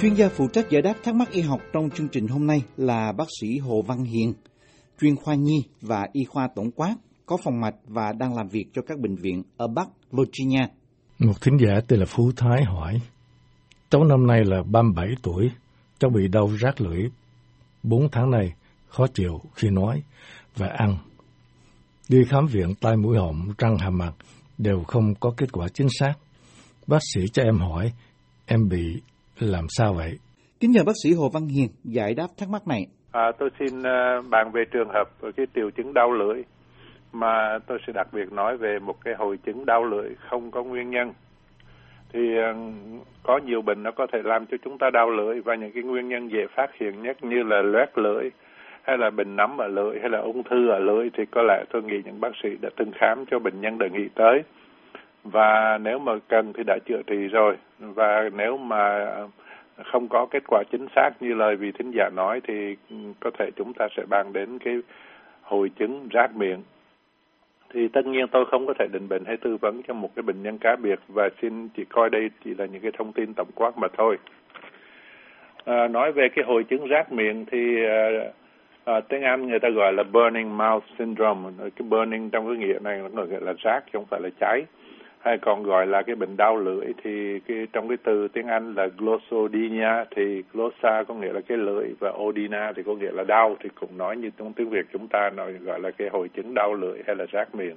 Chuyên gia phụ trách giải đáp thắc mắc y học trong chương trình hôm nay là bác sĩ Hồ Văn Hiền, chuyên khoa nhi và y khoa tổng quát, có phòng mạch và đang làm việc cho các bệnh viện ở Bắc Virginia. Một thính giả tên là Phú Thái hỏi, cháu năm nay là 37 tuổi, cháu bị đau rát lưỡi 4 tháng này, khó chịu khi nói và ăn. Đi khám viện tai mũi họng, răng hàm mặt đều không có kết quả chính xác. Bác sĩ cho em hỏi, em bị làm sao vậy? Kính nhờ bác sĩ Hồ Văn Hiền giải đáp thắc mắc này. À, tôi xin uh, bàn về trường hợp cái triệu chứng đau lưỡi mà tôi sẽ đặc biệt nói về một cái hội chứng đau lưỡi không có nguyên nhân. Thì uh, có nhiều bệnh nó có thể làm cho chúng ta đau lưỡi và những cái nguyên nhân dễ phát hiện nhất như là loét lưỡi hay là bệnh nấm ở lưỡi hay là ung thư ở lưỡi thì có lẽ tôi nghĩ những bác sĩ đã từng khám cho bệnh nhân đề nghị tới và nếu mà cần thì đã chữa trị rồi. Và nếu mà không có kết quả chính xác như lời vị thính giả nói thì có thể chúng ta sẽ bàn đến cái hội chứng rát miệng. Thì tất nhiên tôi không có thể định bệnh hay tư vấn cho một cái bệnh nhân cá biệt. Và xin chỉ coi đây chỉ là những cái thông tin tổng quát mà thôi. À, nói về cái hội chứng rát miệng thì à, à, tiếng Anh người ta gọi là burning mouth syndrome. Cái burning trong cái nghĩa này nó gọi là rát chứ không phải là cháy hay còn gọi là cái bệnh đau lưỡi thì cái trong cái từ tiếng Anh là glossodynia thì glossa có nghĩa là cái lưỡi và odina thì có nghĩa là đau. Thì cũng nói như trong tiếng Việt chúng ta nói gọi là cái hội chứng đau lưỡi hay là rát miệng.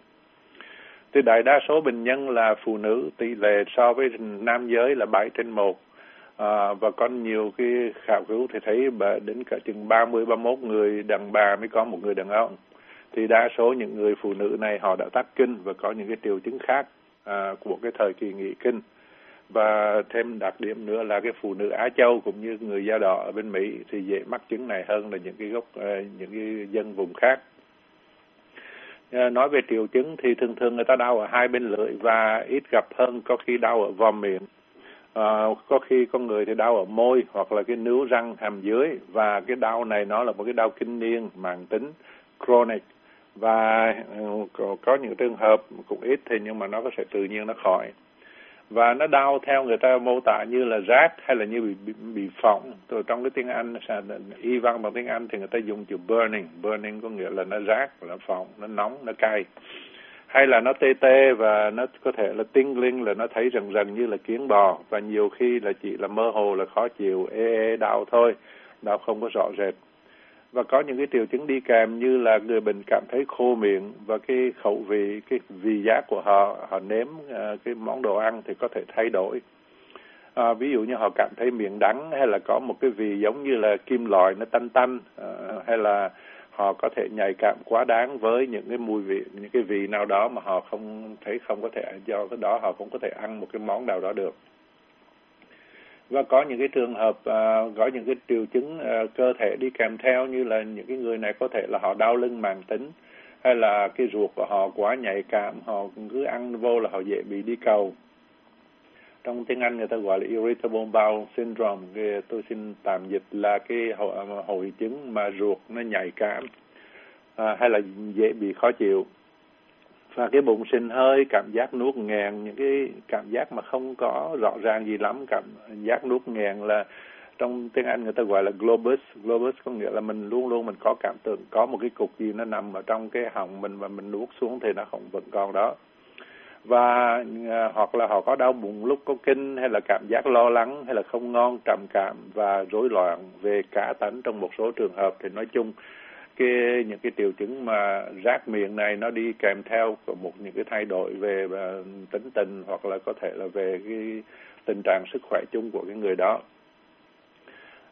Thì đại đa số bệnh nhân là phụ nữ tỷ lệ so với nam giới là 7 trên 1 à, và có nhiều cái khảo cứu thì thấy đến cả chừng 30 31 người đàn bà mới có một người đàn ông. Thì đa số những người phụ nữ này họ đã tắc kinh và có những cái triệu chứng khác à, của cái thời kỳ nghị kinh và thêm đặc điểm nữa là cái phụ nữ Á Châu cũng như người da đỏ ở bên Mỹ thì dễ mắc chứng này hơn là những cái gốc à, những cái dân vùng khác. À, nói về triệu chứng thì thường thường người ta đau ở hai bên lưỡi và ít gặp hơn có khi đau ở vòm miệng. à, có khi có người thì đau ở môi hoặc là cái nướu răng hàm dưới và cái đau này nó là một cái đau kinh niên mãn tính chronic và ừ, có, những trường hợp cũng ít thì nhưng mà nó có sẽ tự nhiên nó khỏi. Và nó đau theo người ta mô tả như là rát hay là như bị bị, bị phỏng. Rồi trong cái tiếng Anh y văn bằng tiếng Anh thì người ta dùng chữ burning. Burning có nghĩa là nó rát là phỏng nó nóng nó cay. Hay là nó tê tê và nó có thể là tinh linh là nó thấy rần rần như là kiến bò. Và nhiều khi là chỉ là mơ hồ là khó chịu ê ê đau thôi. Đau không có rõ rệt và có những cái triệu chứng đi kèm như là người bệnh cảm thấy khô miệng và cái khẩu vị cái vị giác của họ họ nếm uh, cái món đồ ăn thì có thể thay đổi. À, ví dụ như họ cảm thấy miệng đắng hay là có một cái vị giống như là kim loại nó tanh tanh uh, hay là họ có thể nhạy cảm quá đáng với những cái mùi vị những cái vị nào đó mà họ không thấy không có thể do cái đó họ cũng có thể ăn một cái món nào đó được và có những cái trường hợp uh, có những cái triệu chứng uh, cơ thể đi kèm theo như là những cái người này có thể là họ đau lưng màng tính hay là cái ruột của họ quá nhạy cảm họ cứ ăn vô là họ dễ bị đi cầu. Trong tiếng Anh người ta gọi là irritable bowel syndrome cái tôi xin tạm dịch là cái hội, à, hội chứng mà ruột nó nhạy cảm à, hay là dễ bị khó chịu và cái bụng sinh hơi, cảm giác nuốt nghẹn, những cái cảm giác mà không có rõ ràng gì lắm, cảm giác nuốt nghẹn là trong tiếng Anh người ta gọi là globus. Globus có nghĩa là mình luôn luôn mình có cảm tưởng, có một cái cục gì nó nằm ở trong cái họng mình và mình nuốt xuống thì nó không vẫn còn đó. Và à, hoặc là họ có đau bụng lúc có kinh, hay là cảm giác lo lắng, hay là không ngon, trầm cảm và rối loạn về cả tánh trong một số trường hợp thì nói chung cái, những cái triệu chứng mà rác miệng này nó đi kèm theo một những cái thay đổi về à, tính tình hoặc là có thể là về cái tình trạng sức khỏe chung của cái người đó.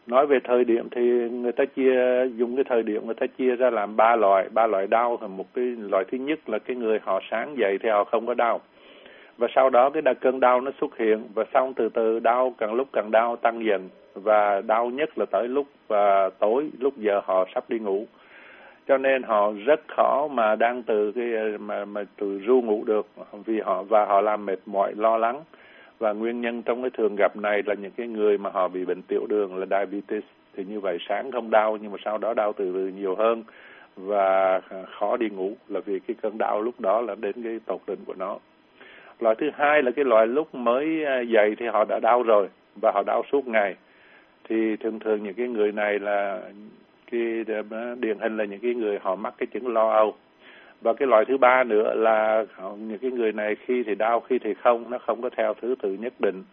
Nói về thời điểm thì người ta chia, dùng cái thời điểm người ta chia ra làm ba loại ba loại đau. Thì một cái loại thứ nhất là cái người họ sáng dậy thì họ không có đau. Và sau đó cái cơn đau nó xuất hiện và xong từ từ đau càng lúc càng đau tăng dần. Và đau nhất là tới lúc và tối, lúc giờ họ sắp đi ngủ cho nên họ rất khó mà đang từ cái, mà mà từ ru ngủ được, vì họ, và họ làm mệt mỏi, lo lắng. Và nguyên nhân trong cái thường gặp này là những cái người mà họ bị bệnh tiểu đường là diabetes. Thì như vậy sáng không đau, nhưng mà sau đó đau từ từ nhiều hơn. Và à, khó đi ngủ là vì cái cơn đau lúc đó là đến cái tột đỉnh của nó. Loại thứ hai là cái loại lúc mới à, dậy thì họ đã đau rồi, và họ đau suốt ngày. Thì thường thường những cái người này là cái điển hình là những cái người họ mắc cái chứng lo âu. Và cái loại thứ ba nữa là những cái người này khi thì đau khi thì không nó không có theo thứ tự nhất định.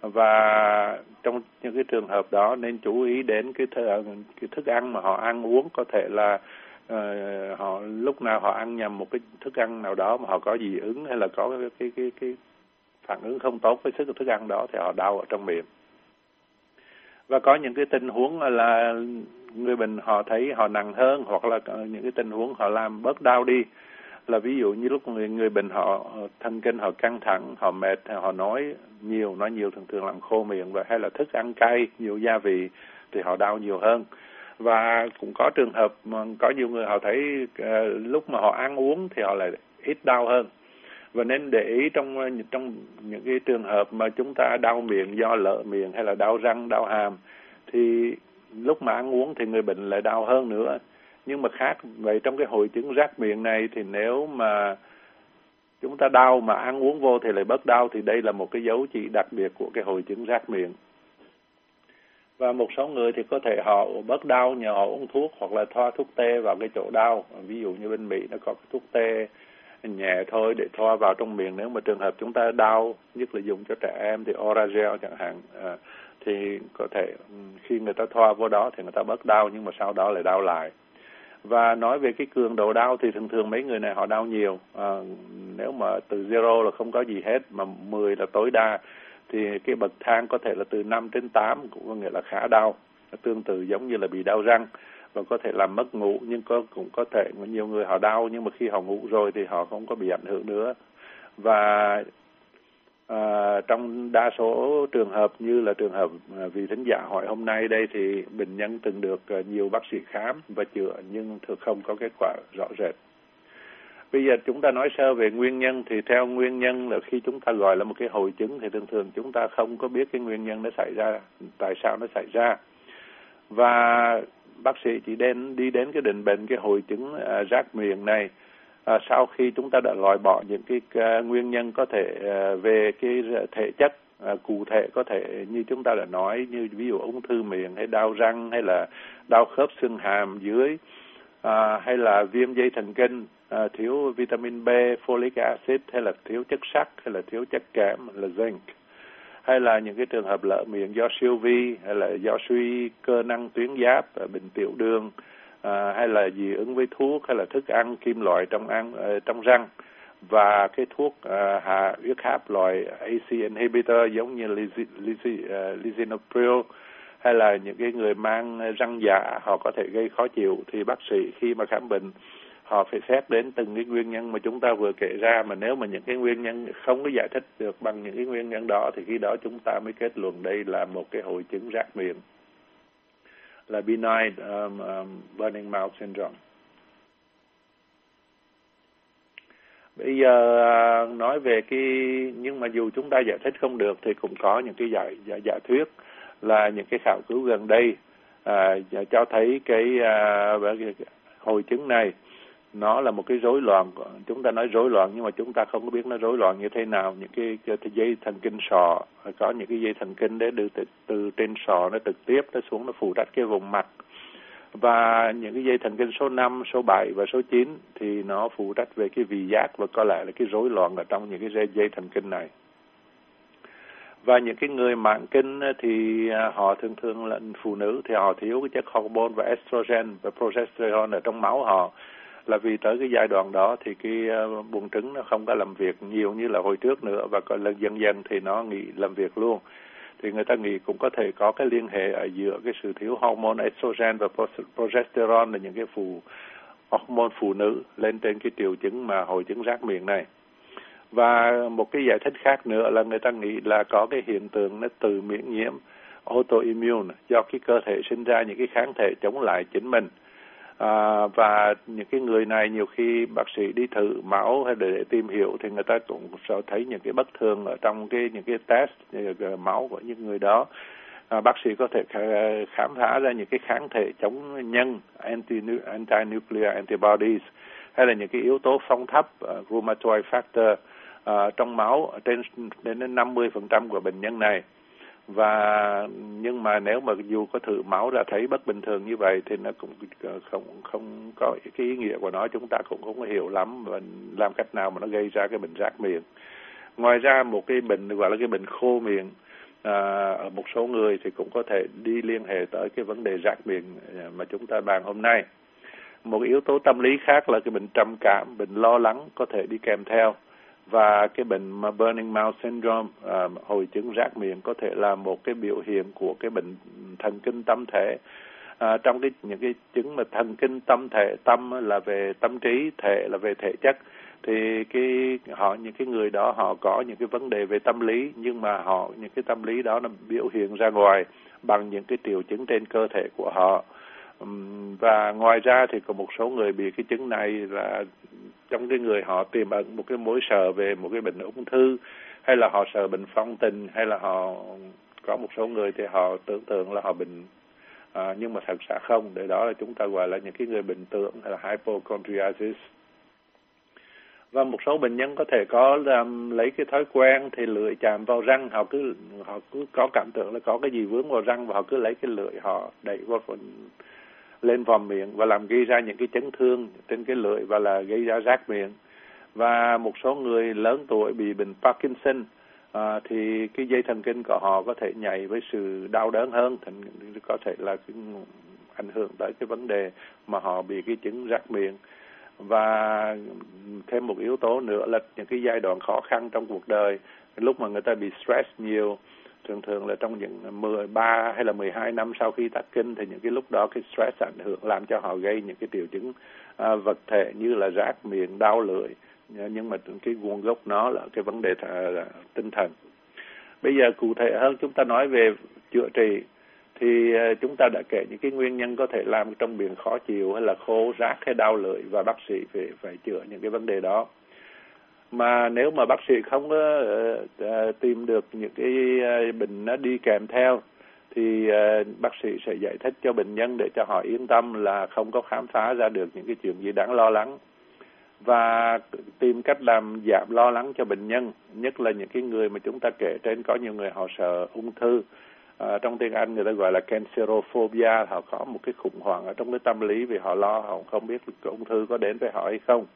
Và trong những cái trường hợp đó nên chú ý đến cái, th- ờ, cái thức ăn mà họ ăn uống có thể là uh, họ lúc nào họ ăn nhầm một cái thức ăn nào đó mà họ có dị ứng hay là có cái cái cái, cái phản ứng không tốt với sức thức ăn đó thì họ đau ở trong miệng. Và có những cái tình huống là người bệnh họ thấy họ nặng hơn hoặc là những cái tình huống họ làm bớt đau đi. Là ví dụ như lúc người người bệnh họ thần kinh họ căng thẳng họ mệt họ nói nhiều nói nhiều thường thường làm khô miệng và hay là thức ăn cay nhiều gia vị thì họ đau nhiều hơn. Và cũng có trường hợp mà có nhiều người họ thấy uh, lúc mà họ ăn uống thì họ lại ít đau hơn. Và nên để ý trong trong những cái trường hợp mà chúng ta đau miệng do lợ miệng hay là đau răng đau hàm thì lúc mà ăn uống thì người bệnh lại đau hơn nữa. Nhưng mà khác, vậy trong cái hội chứng rác miệng này thì nếu mà chúng ta đau mà ăn uống vô thì lại bớt đau thì đây là một cái dấu chỉ đặc biệt của cái hội chứng rác miệng. Và một số người thì có thể họ bớt đau nhờ họ uống thuốc hoặc là thoa thuốc tê vào cái chỗ đau. Ví dụ như bên mỹ nó có cái thuốc tê nhẹ thôi để thoa vào trong miệng. Nếu mà trường hợp chúng ta đau nhất là dùng cho trẻ em thì oragel chẳng hạn à, thì có thể khi người ta thoa vô đó thì người ta bớt đau nhưng mà sau đó lại đau lại. Và nói về cái cường độ đau thì thường thường mấy người này họ đau nhiều. À, nếu mà từ zero là không có gì hết mà 10 là tối đa thì cái bậc thang có thể là từ 5 đến 8 cũng có nghĩa là khá đau. Tương tự giống như là bị đau răng và có thể làm mất ngủ nhưng có cũng có thể nhiều người họ đau nhưng mà khi họ ngủ rồi thì họ không có bị ảnh hưởng nữa. Và à, trong đa số trường hợp như là trường hợp à, thính giả hỏi hôm nay đây thì bệnh nhân từng được à, nhiều bác sĩ khám và chữa nhưng thực không có kết quả rõ rệt. Bây giờ chúng ta nói sơ về nguyên nhân thì theo nguyên nhân là khi chúng ta gọi là một cái hội chứng thì thường thường chúng ta không có biết cái nguyên nhân nó xảy ra tại sao nó xảy ra. Và bác sĩ chỉ đến đi đến cái định bệnh cái hội chứng à, rác miệng này. À, sau khi chúng ta đã loại bỏ những cái à, nguyên nhân có thể à, về cái thể chất à, cụ thể có thể như chúng ta đã nói như ví dụ ung thư miệng hay đau răng hay là đau khớp xương hàm dưới à, hay là viêm dây thần kinh à, thiếu vitamin B, folic acid hay là thiếu chất sắt hay là thiếu chất kẽm là zinc hay là những cái trường hợp lỡ miệng do siêu vi hay là do suy cơ năng tuyến giáp bệnh tiểu đường à, hay là dị ứng với thuốc hay là thức ăn kim loại trong ăn ờ, trong răng. Và cái thuốc à, hạ huyết áp loại AC inhibitor giống như ờ, lisinopril hay là những cái người mang răng giả họ có thể gây khó chịu. Thì bác sĩ khi mà khám bệnh họ phải xét đến từng cái nguyên nhân mà chúng ta vừa kể ra mà nếu mà những cái nguyên nhân không có giải thích được bằng những cái nguyên nhân đó thì khi đó chúng ta mới kết luận đây là một cái hội chứng rác miệng là benign um, um, burning mouth syndrome. Bây giờ à, nói về cái nhưng mà dù chúng ta giải thích không được thì cũng có những cái giải giả giả thuyết là những cái khảo cứu gần đây à, cho thấy cái uh, hội chứng này nó là một cái rối loạn chúng ta nói rối loạn nhưng mà chúng ta không có biết nó rối loạn như thế nào. Những cái, cái, cái dây thần kinh sọ có những cái dây thần kinh đấy từ, từ, từ trên sọ nó trực tiếp nó xuống nó phủ trách cái vùng mặt. Và những cái dây thần kinh số 5, số 7 và số 9 thì nó phụ trách về cái vị giác và có lẽ là cái rối loạn ở trong những cái dây, dây thần kinh này. Và những cái người mạng kinh thì à, họ thường thường là phụ nữ thì họ thiếu cái chất hormone và estrogen và progesterone ở trong máu họ là vì tới cái giai đoạn đó thì cái ờ, buồng trứng nó không có làm việc nhiều như là hồi trước nữa và còn lần dần dần thì nó nghỉ làm việc luôn. Thì người ta nghĩ cũng có thể có cái liên hệ ở giữa cái sự thiếu hormone estrogen và progesterone là những cái phụ, hormone phụ nữ lên trên cái triệu chứng mà hội chứng rác miệng này. Và một cái giải thích khác nữa là người ta nghĩ là có cái hiện tượng nó từ miễn nhiễm autoimmune do cái cơ thể sinh ra những cái kháng thể chống lại chính mình à, và những cái người này nhiều khi bác sĩ đi thử máu hay để, để tìm hiểu thì người ta cũng sẽ thấy những cái bất thường ở trong cái những cái test máu của những người đó. À, bác sĩ có thể khám phá ra những cái kháng thể chống nhân anti anti-nuclear antibodies hay là những cái yếu tố phong thấp uh, rheumatoid factor uh, trong máu trên đến 50% của bệnh nhân này và nhưng mà nếu mà dù có thử máu ra thấy bất bình thường như vậy thì nó cũng ờ, không không có cái ý nghĩa của nó. Chúng ta cũng không có hiểu lắm và làm cách nào mà nó gây ra cái bệnh rác miệng. Ngoài ra một cái bệnh gọi là cái bệnh khô miệng à, ở một số người thì cũng có thể đi liên hệ tới cái vấn đề rác miệng à, mà chúng ta bàn hôm nay. Một yếu tố tâm lý khác là cái bệnh trầm cảm bệnh lo lắng có thể đi kèm theo và cái bệnh mà burning mouth syndrome um, à, hồi chứng rác miệng có thể là một cái biểu hiện của cái bệnh thần kinh tâm thể. À, trong cái những cái chứng mà thần kinh tâm thể tâm là về tâm trí thể là về thể chất thì cái họ những cái người đó họ có những cái vấn đề về tâm lý nhưng mà họ những cái tâm lý đó nó biểu hiện ra ngoài bằng những cái triệu chứng trên cơ thể của họ và ngoài ra thì có một số người bị cái chứng này là trong cái người họ tiềm ẩn một cái mối sợ về một cái bệnh ung thư hay là họ sợ bệnh phong tình hay là họ có một số người thì họ tưởng tượng là họ bệnh à, nhưng mà thật ra không. Để đó là chúng ta gọi là những cái người bệnh tưởng hay là hypochondriasis. Và một số bệnh nhân có thể có um, lấy cái thói quen thì lưỡi chạm vào răng họ cứ họ cứ có cảm tưởng là có cái gì vướng vào răng và họ cứ lấy cái lưỡi họ đẩy vào phần lên vòm miệng và làm gây ra những cái chấn thương trên cái lưỡi và là gây ra rác miệng. Và một số người lớn tuổi bị bệnh Parkinson à, thì cái dây thần kinh của họ có thể nhảy với sự đau đớn hơn thì có thể là cái ảnh hưởng tới cái vấn đề mà họ bị cái chứng rác miệng. Và thêm một yếu tố nữa là những cái giai đoạn khó khăn trong cuộc đời lúc mà người ta bị stress nhiều thường thường là trong những 13 hay là 12 năm sau khi tắc kinh thì những cái lúc đó cái stress ảnh hưởng làm cho họ gây những cái triệu chứng à, vật thể như là rác miệng đau lưỡi. Nhưng mà cái nguồn gốc nó là cái vấn đề à, th- tinh thần. Bây giờ cụ thể hơn chúng ta nói về chữa trị thì à, chúng ta đã kể những cái nguyên nhân có thể làm trong miệng khó chịu hay là khô rác hay đau lưỡi và bác sĩ phải phải chữa những cái vấn đề đó mà nếu mà bác sĩ không có uh, tìm được những cái ờ, bệnh nó đi kèm theo thì uh, bác sĩ sẽ giải thích cho bệnh nhân để cho họ yên tâm là không có khám phá ra được những cái chuyện gì đáng lo lắng. Và tìm cách làm giảm lo lắng cho bệnh nhân nhất là những cái người mà chúng ta kể trên có nhiều người họ sợ ung thư. À, trong tiếng Anh người ta gọi là cancerophobia họ có một cái khủng hoảng ở trong cái tâm lý vì họ lo họ không biết ung thư có đến với họ hay không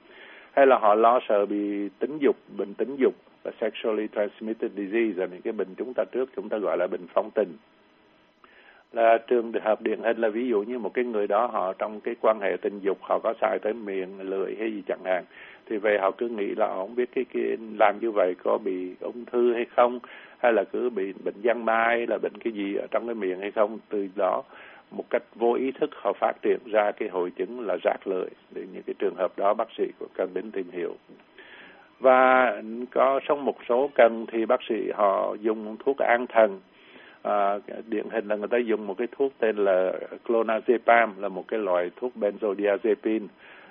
hay là họ lo sợ bị tính dục bệnh tính dục và sexually transmitted disease là những cái bệnh chúng ta trước chúng ta gọi là bệnh phong tình. Là trường hợp điển hình là ví dụ như một cái người đó họ trong cái quan hệ tình dục họ có xài tới miệng lưỡi hay gì chẳng hạn. Thì về họ cứ nghĩ là họ không biết cái, cái làm như vậy có bị ung thư hay không hay là cứ bị bệnh giang mai là bệnh cái gì ở trong cái miệng hay không. Từ đó một cách vô ý thức họ phát triển ra cái hội chứng là rác lợi thì những cái trường hợp đó bác sĩ cũng cần đến tìm hiểu. Và có trong một số cần thì bác sĩ họ dùng thuốc an thần. À, điển hình là người ta dùng một cái thuốc tên là clonazepam là một cái loại thuốc benzodiazepine.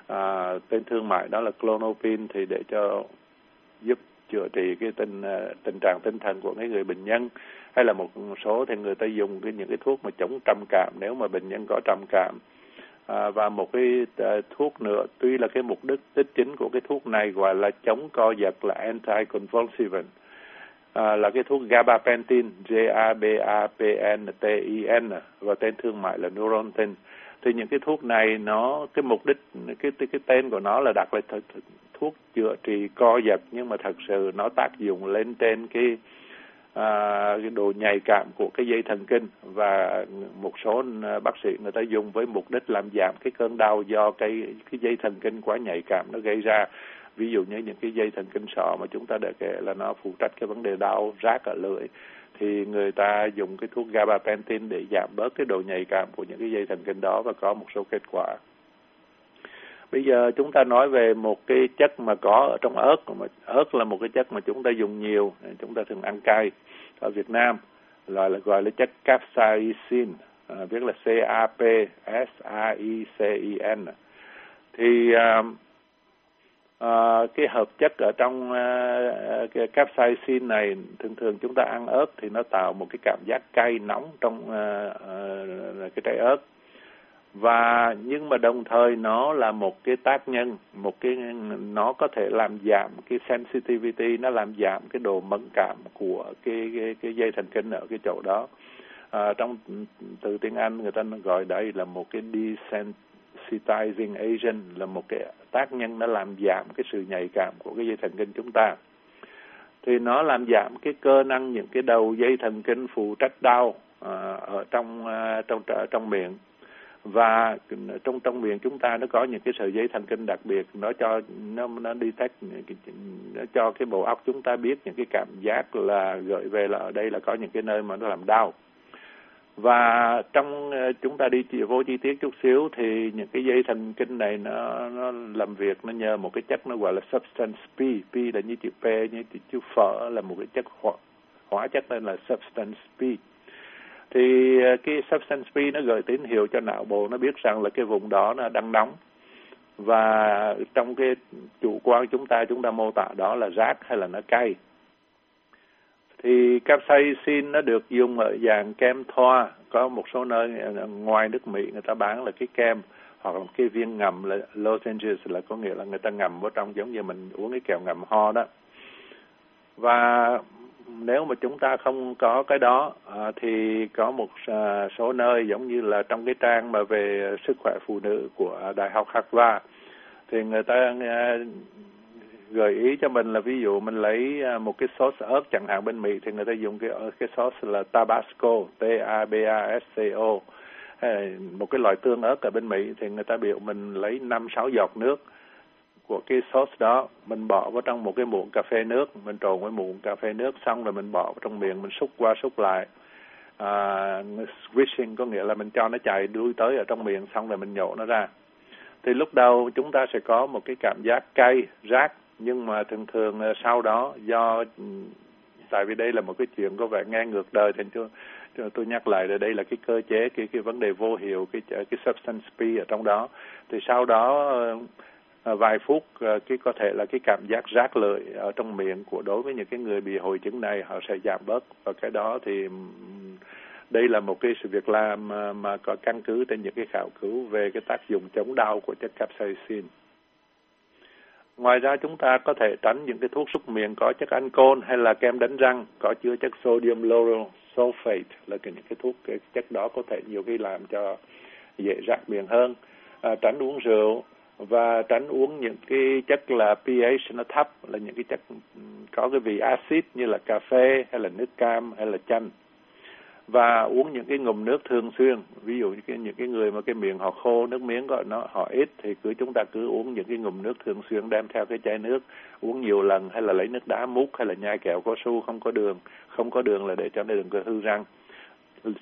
À, tên thương mại đó là clonopin thì để cho giúp chữa trị cái tình à, tình trạng tinh thần của cái người bệnh nhân hay là một số thì người ta dùng cái những cái thuốc mà chống trầm cảm nếu mà bệnh nhân có trầm cảm. À, và một cái à, thuốc nữa tuy là cái mục đích đích chính của cái thuốc này gọi là chống co giật là anticonvulsivant. À, là cái thuốc gabapentin G A B A P N T I N và tên thương mại là Neurontin. Thì những cái thuốc này nó cái mục đích cái cái, cái tên của nó là đặt là thuốc chữa trị co giật nhưng mà thật sự nó tác dụng lên trên cái à, cái độ nhạy cảm của cái dây thần kinh và một số à, bác sĩ người ta dùng với mục đích làm giảm cái cơn đau do cái cái dây thần kinh quá nhạy cảm nó gây ra. Ví dụ như những cái dây thần kinh sọ mà chúng ta đã kể là nó phụ trách cái vấn đề đau rát ở lưỡi thì người ta dùng cái thuốc gabapentin để giảm bớt cái độ nhạy cảm của những cái dây thần kinh đó và có một số kết quả bây giờ chúng ta nói về một cái chất mà có ở trong ớt mà ớt là một cái chất mà chúng ta dùng nhiều chúng ta thường ăn cay. Ở Việt Nam gọi là gọi là chất capsaicin à, viết là C A P S A I C I N. Thì à, à, cái hợp chất ở trong à, cái capsaicin này thường thường chúng ta ăn ớt thì nó tạo một cái cảm giác cay nóng trong à, à, cái trái ớt và nhưng mà đồng thời nó là một cái tác nhân một cái nó có thể làm giảm cái sensitivity nó làm giảm cái độ mẫn cảm của cái cái, cái dây thần kinh ở cái chỗ đó. À, trong từ tiếng Anh người ta gọi đây là một cái desensitizing agent là một cái tác nhân nó làm giảm cái sự nhạy cảm của cái dây thần kinh chúng ta. Thì nó làm giảm cái cơ năng những cái đầu dây thần kinh phụ trách đau à, ở trong à, trong trong miệng và trong trong miệng chúng ta nó có những cái sợi dây thần kinh đặc biệt nó cho nó nó đi tách nó cho cái bộ óc chúng ta biết những cái cảm giác là gợi về là ở đây là có những cái nơi mà nó làm đau. Và trong ờ, chúng ta đi vô chi tiết chút xíu thì những cái dây thần kinh này nó nó làm việc nó nhờ một cái chất nó gọi là substance P. P là như chữ P như chữ phở là một cái chất hóa, hóa chất nên là substance P thì ờ, cái substance P nó gửi tín hiệu cho não bộ nó biết rằng là cái vùng đó nó đang nóng. Và trong cái chủ quan chúng ta chúng ta mô tả đó là rác hay là nó cay. Thì capsaicin nó được dùng ở dạng kem thoa. Có một số nơi ờ, ngoài nước Mỹ người ta bán là cái kem hoặc là cái viên ngầm là lozenges là có nghĩa là người ta ngầm vào trong giống như mình uống cái kẹo ngầm ho đó. Và nếu mà chúng ta không có cái đó à, thì có một à, số nơi giống như là trong cái trang mà về sức khỏe phụ nữ của đại học Harvard. Thì người ta à, gợi ý cho mình là ví dụ mình lấy à, một cái sốt ớt chẳng hạn bên Mỹ thì người ta dùng cái ờ, cái sốt là Tabasco T A B A S C O. Một cái loại tương ớt ở bên Mỹ thì người ta biểu mình lấy năm sáu giọt nước của cái sauce đó mình bỏ vào trong một cái muỗng cà phê nước mình trộn với muỗng cà phê nước xong rồi mình bỏ vào trong miệng mình xúc qua xúc lại. À, swishing có nghĩa là mình cho nó chạy đuôi tới ở trong miệng xong rồi mình nhổ nó ra. Thì lúc đầu chúng ta sẽ có một cái cảm giác cay rát nhưng mà thường thường à, sau đó do ừ, tại vì đây là một cái chuyện có vẻ nghe ngược đời thì tôi tôi nhắc lại là đây là cái cơ chế cái cái vấn đề vô hiệu cái cái substance P ở trong đó. Thì sau đó ờ, Ờ, vài phút ờ, cái có thể là cái cảm giác rát lợi ở trong miệng của đối với những cái người bị hội chứng này họ sẽ giảm bớt và cái đó thì đây là một cái sự việc làm mà, mà có căn cứ trên những cái khảo cứu về cái tác dụng chống đau của chất capsaicin. Ngoài ra chúng ta có thể tránh những cái thuốc súc miệng có chất ancol hay là kem đánh răng có chứa chất sodium lauryl sulfate là cái những cái thuốc cái chất đó có thể nhiều khi làm cho dễ rát miệng hơn. À, tránh uống rượu và tránh uống những cái chất là pH nó thấp là những cái chất có cái vị axit như là cà phê hay là nước cam hay là chanh. Và uống những cái ngụm nước thường xuyên ví dụ như cái, những cái người mà cái miệng họ khô nước miếng gọi nó họ ít thì cứ chúng ta cứ uống những cái ngụm nước thường xuyên đem theo cái chai nước uống nhiều lần hay là lấy nước đá múc hay là nhai kẹo cao su không có đường không có đường là để cho nó đừng có hư răng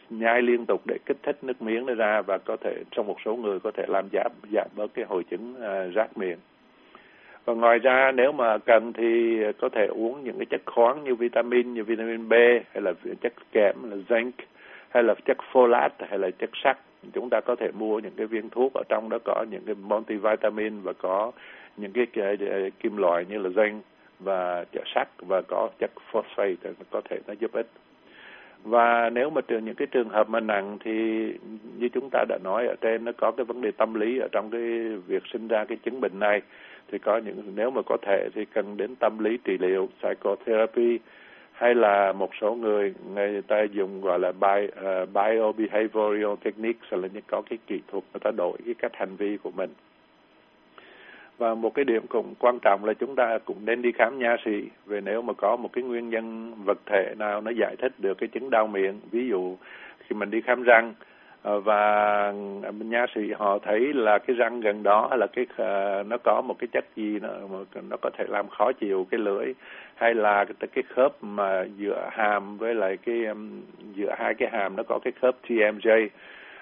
nhai liên tục để kích thích nước miếng nó ra và có thể trong một số người có thể làm giảm giảm bớt cái hội chứng à, uh, rát miệng. Và ngoài ra nếu mà cần thì có thể uống những cái chất khoáng như vitamin như vitamin B hay là chất kẽm là zinc hay là chất folate hay là chất sắt. Chúng ta có thể mua những cái viên thuốc ở trong đó có những cái multivitamin và có những cái, cái, cái kim loại như là zinc và chất sắt và có chất phosphate có thể nó giúp ích và nếu mà trường những cái trường hợp mà nặng thì như chúng ta đã nói ở trên nó có cái vấn đề tâm lý ở trong cái việc sinh ra cái chứng bệnh này. Thì có những nếu mà có thể thì cần đến tâm lý trị liệu psychotherapy hay là một số người người ta dùng gọi là bio, uh, ờ, biobehavioral techniques là những có cái kỹ thuật người ta đổi cái cách hành vi của mình và một cái điểm cũng quan trọng là chúng ta cũng nên đi khám nha sĩ về nếu mà có một cái nguyên nhân vật thể nào nó giải thích được cái chứng đau miệng. Ví dụ khi mình đi khám răng ờ, và nha sĩ họ thấy là cái răng gần đó hay là cái uh, nó có một cái chất gì nó nó có thể làm khó chịu cái lưỡi hay là cái, cái khớp mà giữa hàm với lại cái um, giữa hai cái hàm nó có cái khớp TMJ uh,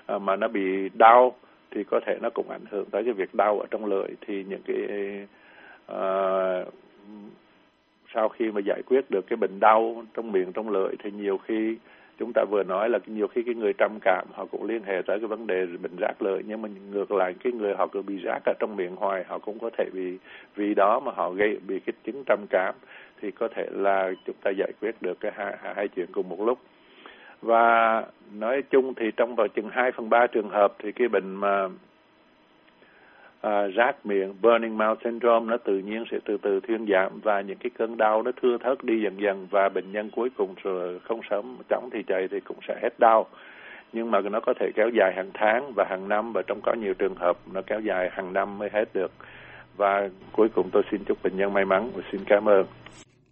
ờ, mà nó bị đau thì có thể nó cũng ảnh hưởng tới cái việc đau ở trong lưỡi thì những cái uh, sau khi mà giải quyết được cái bệnh đau trong miệng trong lưỡi thì nhiều khi chúng ta vừa nói là nhiều khi cái người trầm cảm họ cũng liên hệ tới cái vấn đề bệnh rác lưỡi nhưng mà ngược lại cái người họ cứ bị rác ở trong miệng hoài họ cũng có thể bị vì đó mà họ gây bị cái chứng trầm cảm. Thì có thể là chúng ta giải quyết được cái hai, hai chuyện cùng một lúc và nói chung thì trong vào chừng 2 phần 3 trường hợp thì cái bệnh mà à, rác miệng burning mouth syndrome nó tự nhiên sẽ từ từ thuyên giảm và những cái cơn đau nó thưa thớt đi dần dần và bệnh nhân cuối cùng rồi không sớm chóng thì chạy thì cũng sẽ hết đau. Nhưng mà nó có thể kéo dài hàng tháng và hàng năm và trong có nhiều trường hợp nó kéo dài hàng năm mới hết được. Và cuối cùng tôi xin chúc bệnh nhân may mắn và xin cảm ơn.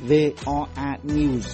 voanews.com